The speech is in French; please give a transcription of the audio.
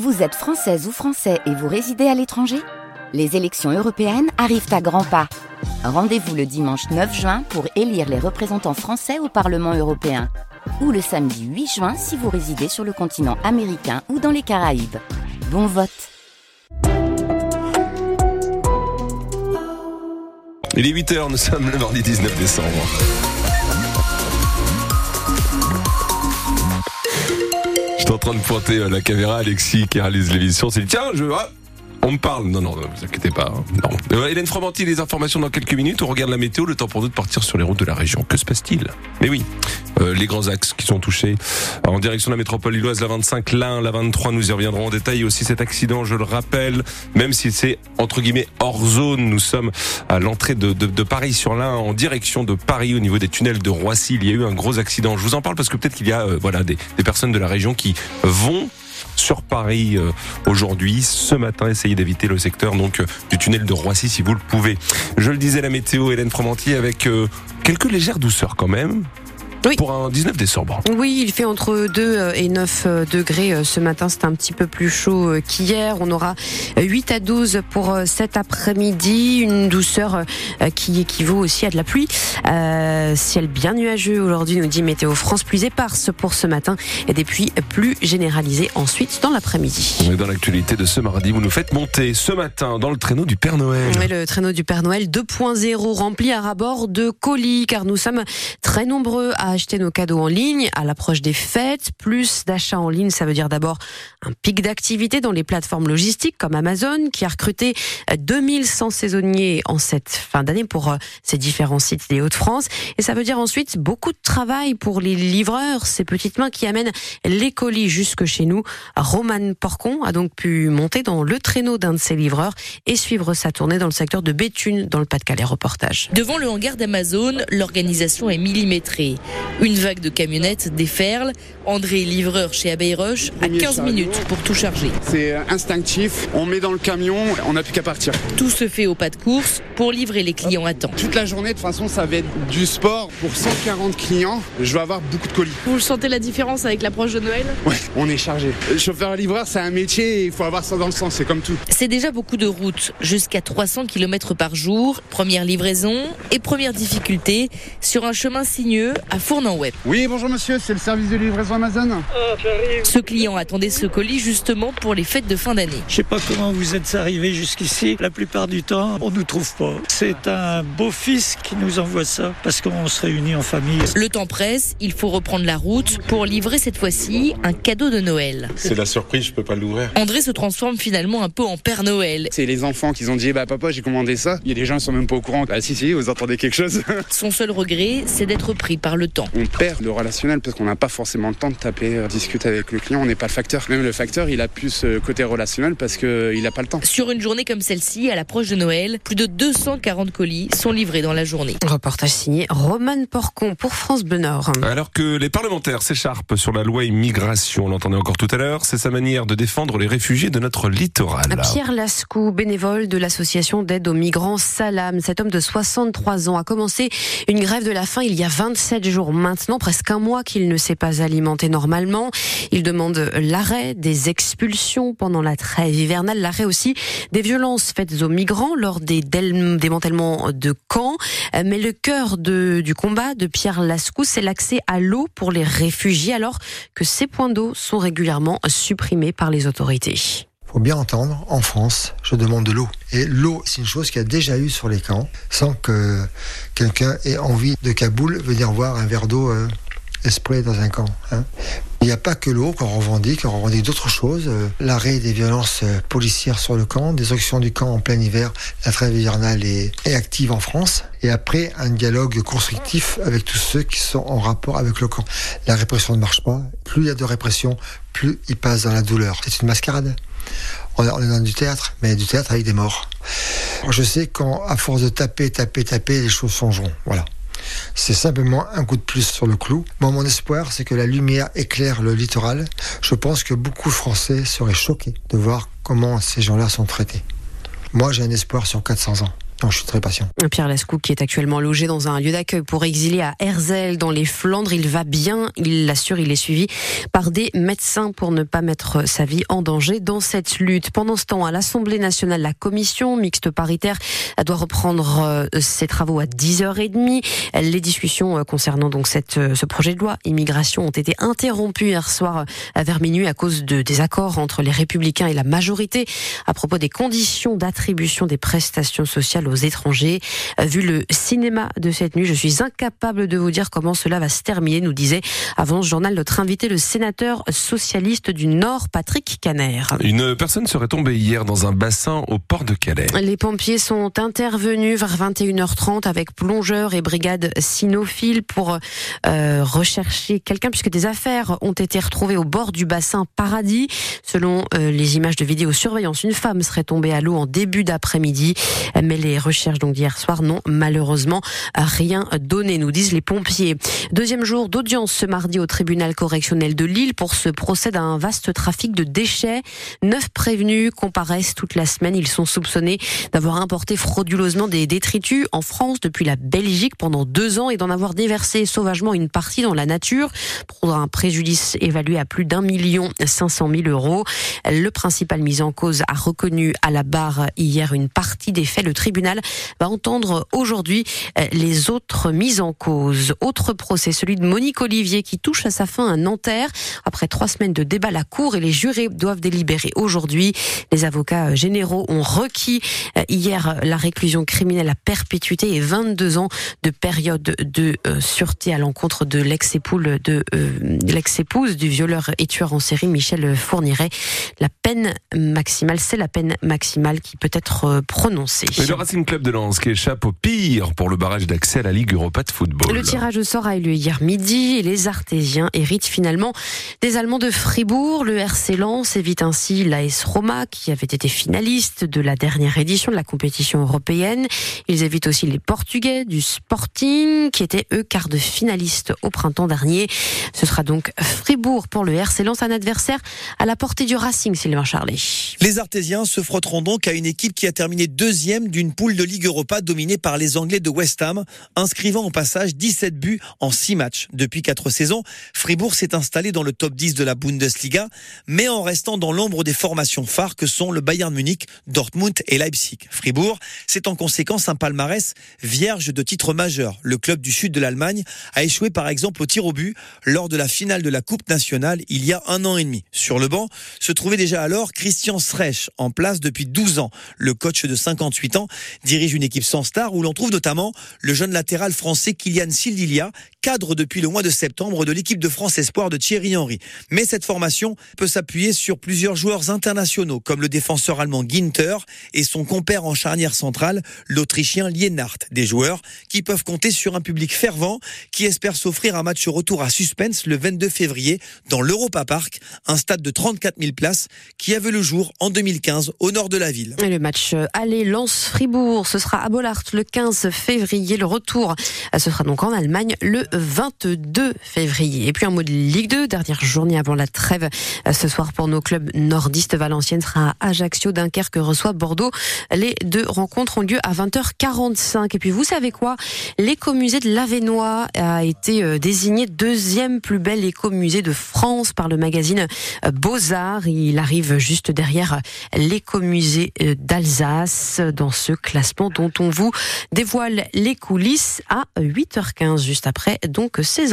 Vous êtes française ou français et vous résidez à l'étranger? Les élections européennes arrivent à grands pas. Rendez-vous le dimanche 9 juin pour élire les représentants français au Parlement européen. Ou le samedi 8 juin si vous résidez sur le continent américain ou dans les Caraïbes. Bon vote Il est 8h, nous sommes le mardi 19 décembre. J'étais en train de pointer euh, la caméra, Alexis qui réalise l'émission, s'est dit tiens, je... ah, on me parle. Non, non, ne vous inquiétez pas. hein. Non. Euh, Hélène Fromanti, les informations dans quelques minutes. On regarde la météo, le temps pour nous de partir sur les routes de la région. Que se passe-t-il? Mais oui, euh, les grands axes qui sont touchés. En direction de la métropole lilloise, la 25, l'Ain, la 23, nous y reviendrons en détail. Aussi cet accident, je le rappelle, même si c'est entre guillemets hors zone, nous sommes à l'entrée de, de, de Paris-sur-l'Ain, en direction de Paris, au niveau des tunnels de Roissy. Il y a eu un gros accident. Je vous en parle parce que peut-être qu'il y a euh, voilà des, des personnes de la région qui vont sur Paris aujourd'hui, ce matin. D'éviter le secteur donc euh, du tunnel de Roissy si vous le pouvez. Je le disais, la météo, Hélène Fromantier, avec euh, quelques légères douceurs quand même. Oui. Pour un 19 décembre. Oui, il fait entre 2 et 9 degrés euh, ce matin. C'est un petit peu plus chaud euh, qu'hier. On aura 8 à 12 pour euh, cet après-midi. Une douceur euh, qui équivaut aussi à de la pluie. Euh, ciel bien nuageux aujourd'hui, nous dit Météo France. Plus éparse pour ce matin et des pluies plus généralisées ensuite dans l'après-midi. On est dans l'actualité de ce mardi. Vous nous faites monter ce matin dans le traîneau du Père Noël. Ouais, le traîneau du Père Noël 2.0 rempli à rabord de colis car nous sommes très nombreux à acheter nos cadeaux en ligne à l'approche des fêtes. Plus d'achats en ligne, ça veut dire d'abord un pic d'activité dans les plateformes logistiques comme Amazon qui a recruté 2100 saisonniers en cette fin d'année pour euh, ces différents sites des Hauts-de-France. Et ça veut dire ensuite beaucoup de travail pour les livreurs, ces petites mains qui amènent les colis jusque chez nous. Roman Porcon a donc pu monter dans le traîneau d'un de ces livreurs et suivre sa tournée dans le secteur de Béthune dans le Pas-de-Calais. Reportage. Devant le hangar d'Amazon, l'organisation est millimétrée. Une vague de camionnettes déferle. André, livreur chez Abbey Rush, a 15 minutes pour tout charger. C'est instinctif, on met dans le camion, on n'a plus qu'à partir. Tout se fait au pas de course pour livrer les clients à temps. Toute la journée, de toute façon, ça va être du sport. Pour 140 clients, je vais avoir beaucoup de colis. Vous sentez la différence avec l'approche de Noël? Ouais, on est chargé. Chauffeur-livreur, c'est un métier et il faut avoir ça dans le sens, c'est comme tout. C'est déjà beaucoup de routes, jusqu'à 300 km par jour. Première livraison et première difficulté sur un chemin sinueux à Oui, bonjour monsieur, c'est le service de livraison Amazon Ce client attendait ce colis justement pour les fêtes de fin d'année. Je sais pas comment vous êtes arrivés jusqu'ici. La plupart du temps, on nous trouve pas. C'est un beau-fils qui nous envoie ça parce qu'on se réunit en famille. Le temps presse, il faut reprendre la route pour livrer cette fois-ci un cadeau de Noël. C'est la surprise, je peux pas l'ouvrir. André se transforme finalement un peu en Père Noël. C'est les enfants qui ont dit, bah papa, j'ai commandé ça. Il y a des gens qui sont même pas au courant. Ah si, si, vous entendez quelque chose Son seul regret, c'est d'être pris par le temps. On perd le relationnel parce qu'on n'a pas forcément le temps de taper, euh, discuter avec le client. On n'est pas le facteur. Même le facteur, il a plus ce côté relationnel parce qu'il n'a pas le temps. Sur une journée comme celle-ci, à l'approche de Noël, plus de 240 colis sont livrés dans la journée. Reportage signé Roman Porcon pour France Bleu Nord. Alors que les parlementaires s'écharpent sur la loi immigration, on l'entendait encore tout à l'heure, c'est sa manière de défendre les réfugiés de notre littoral. Pierre Lascou, bénévole de l'association d'aide aux migrants Salam, cet homme de 63 ans a commencé une grève de la faim il y a 27 jours maintenant, presque un mois qu'il ne s'est pas alimenté normalement. Il demande l'arrêt des expulsions pendant la trêve hivernale, l'arrêt aussi des violences faites aux migrants lors des démantèlements de camps. Mais le cœur du combat de Pierre Lascou, c'est l'accès à l'eau pour les réfugiés, alors que ces points d'eau sont régulièrement supprimés par les autorités. Faut bien entendre, en France, je demande de l'eau. Et l'eau, c'est une chose qu'il y a déjà eu sur les camps, sans que quelqu'un ait envie de Kaboul venir voir un verre d'eau euh, dans un camp. hein. Il n'y a pas que l'eau qu'on revendique, on revendique d'autres choses. euh, L'arrêt des violences euh, policières sur le camp, des actions du camp en plein hiver, la trêve hivernale est, est active en France. Et après, un dialogue constructif avec tous ceux qui sont en rapport avec le camp. La répression ne marche pas. Plus il y a de répression, plus il passe dans la douleur. C'est une mascarade. On est dans du théâtre, mais du théâtre avec des morts. Je sais qu'à force de taper, taper, taper, les choses changeront. Voilà. C'est simplement un coup de plus sur le clou. Mon espoir, c'est que la lumière éclaire le littoral. Je pense que beaucoup de Français seraient choqués de voir comment ces gens-là sont traités. Moi, j'ai un espoir sur 400 ans. Je suis très patient. Pierre Lascou, qui est actuellement logé dans un lieu d'accueil pour exilés à Herzl, dans les Flandres, il va bien, il l'assure, il est suivi par des médecins pour ne pas mettre sa vie en danger dans cette lutte. Pendant ce temps, à l'Assemblée nationale, la commission mixte paritaire doit reprendre euh, ses travaux à 10h30. Les discussions euh, concernant donc euh, ce projet de loi immigration ont été interrompues hier soir vers minuit à cause de désaccords entre les républicains et la majorité à propos des conditions d'attribution des prestations sociales étrangers. Euh, vu le cinéma de cette nuit, je suis incapable de vous dire comment cela va se terminer, nous disait avant ce journal notre invité, le sénateur socialiste du Nord, Patrick Caner. Une personne serait tombée hier dans un bassin au port de Calais. Les pompiers sont intervenus vers 21h30 avec plongeurs et brigades cynophiles pour euh, rechercher quelqu'un puisque des affaires ont été retrouvées au bord du bassin Paradis. Selon euh, les images de vidéosurveillance, une femme serait tombée à l'eau en début d'après-midi, mais les recherches donc d'hier soir n'ont malheureusement rien donné, nous disent les pompiers. Deuxième jour d'audience ce mardi au tribunal correctionnel de Lille pour ce procès d'un vaste trafic de déchets. Neuf prévenus comparaissent toute la semaine. Ils sont soupçonnés d'avoir importé frauduleusement des détritus en France depuis la Belgique pendant deux ans et d'en avoir déversé sauvagement une partie dans la nature pour un préjudice évalué à plus d'un million cinq cent mille euros. Le principal mis en cause a reconnu à la barre hier une partie des faits. Le tribunal va entendre aujourd'hui euh, les autres mises en cause. Autre procès, celui de Monique Olivier qui touche à sa fin à Nanterre. Après trois semaines de débat, la Cour et les jurés doivent délibérer aujourd'hui. Les avocats euh, généraux ont requis euh, hier la réclusion criminelle à perpétuité et 22 ans de période de sûreté à l'encontre de l'ex-épouse de l'ex-épouse du violeur et tueur en série Michel Fourniret. La peine maximale, c'est la peine maximale qui peut être prononcée. Racing Club de Lens qui échappe au pire pour le barrage d'accès à la Ligue Europa de football. Le tirage au sort a eu lieu hier midi et les Artésiens héritent finalement des Allemands de Fribourg. Le RC Lens évite ainsi l'AS Roma qui avait été finaliste de la dernière édition de la compétition européenne. Ils évitent aussi les Portugais du Sporting qui étaient eux quart de finalistes au printemps dernier. Ce sera donc Fribourg pour le RC Lens, un adversaire à la portée du Racing, Sylvain Charlet. Les Artésiens se frotteront donc à une équipe qui a terminé deuxième d'une poule de Ligue Europa dominée par les Anglais de West Ham, inscrivant au passage 17 buts en 6 matchs. Depuis 4 saisons, Fribourg s'est installé dans le top 10 de la Bundesliga, mais en restant dans l'ombre des formations phares que sont le Bayern Munich, Dortmund et Leipzig. Fribourg, c'est en conséquence un palmarès vierge de titres majeurs. Le club du sud de l'Allemagne a échoué par exemple au tir au but lors de la finale de la Coupe nationale il y a un an et demi. Sur le banc se trouvait déjà alors Christian Streich, en place depuis 12 ans. Le coach de 58 ans dirige une équipe sans star où l'on trouve notamment le jeune latéral français Kylian Sildilia, cadre depuis le mois de septembre de l'équipe de France Espoir de Thierry Henry. Mais cette formation peut s'appuyer sur plusieurs joueurs internationaux comme le défenseur allemand Ginter et son compère en charnière centrale, l'Autrichien Lienhardt. Des joueurs qui peuvent compter sur un public fervent qui espère s'offrir un match retour à suspense le 22 février dans l'Europa Park, un stade de 34 000 places qui avait le jour en 2015 au nord de la ville. Le match aller lance fribourg ce sera à Bollard le 15 février. Le retour, ce sera donc en Allemagne le 22 février. Et puis un mot de Ligue 2, dernière journée avant la trêve ce soir pour nos clubs nordistes. Valenciennes sera à Ajaccio, Dunkerque reçoit Bordeaux. Les deux rencontres ont lieu à 20h45. Et puis vous savez quoi? L'écomusée de l'Avenois a été euh, désigné deuxième plus bel écomusée de France par le magazine euh, Beaux-Arts. Il arrive juste derrière l'écomusée euh, d'Alsace dans ce classement dont on vous dévoile les coulisses à 8h15 juste après donc ces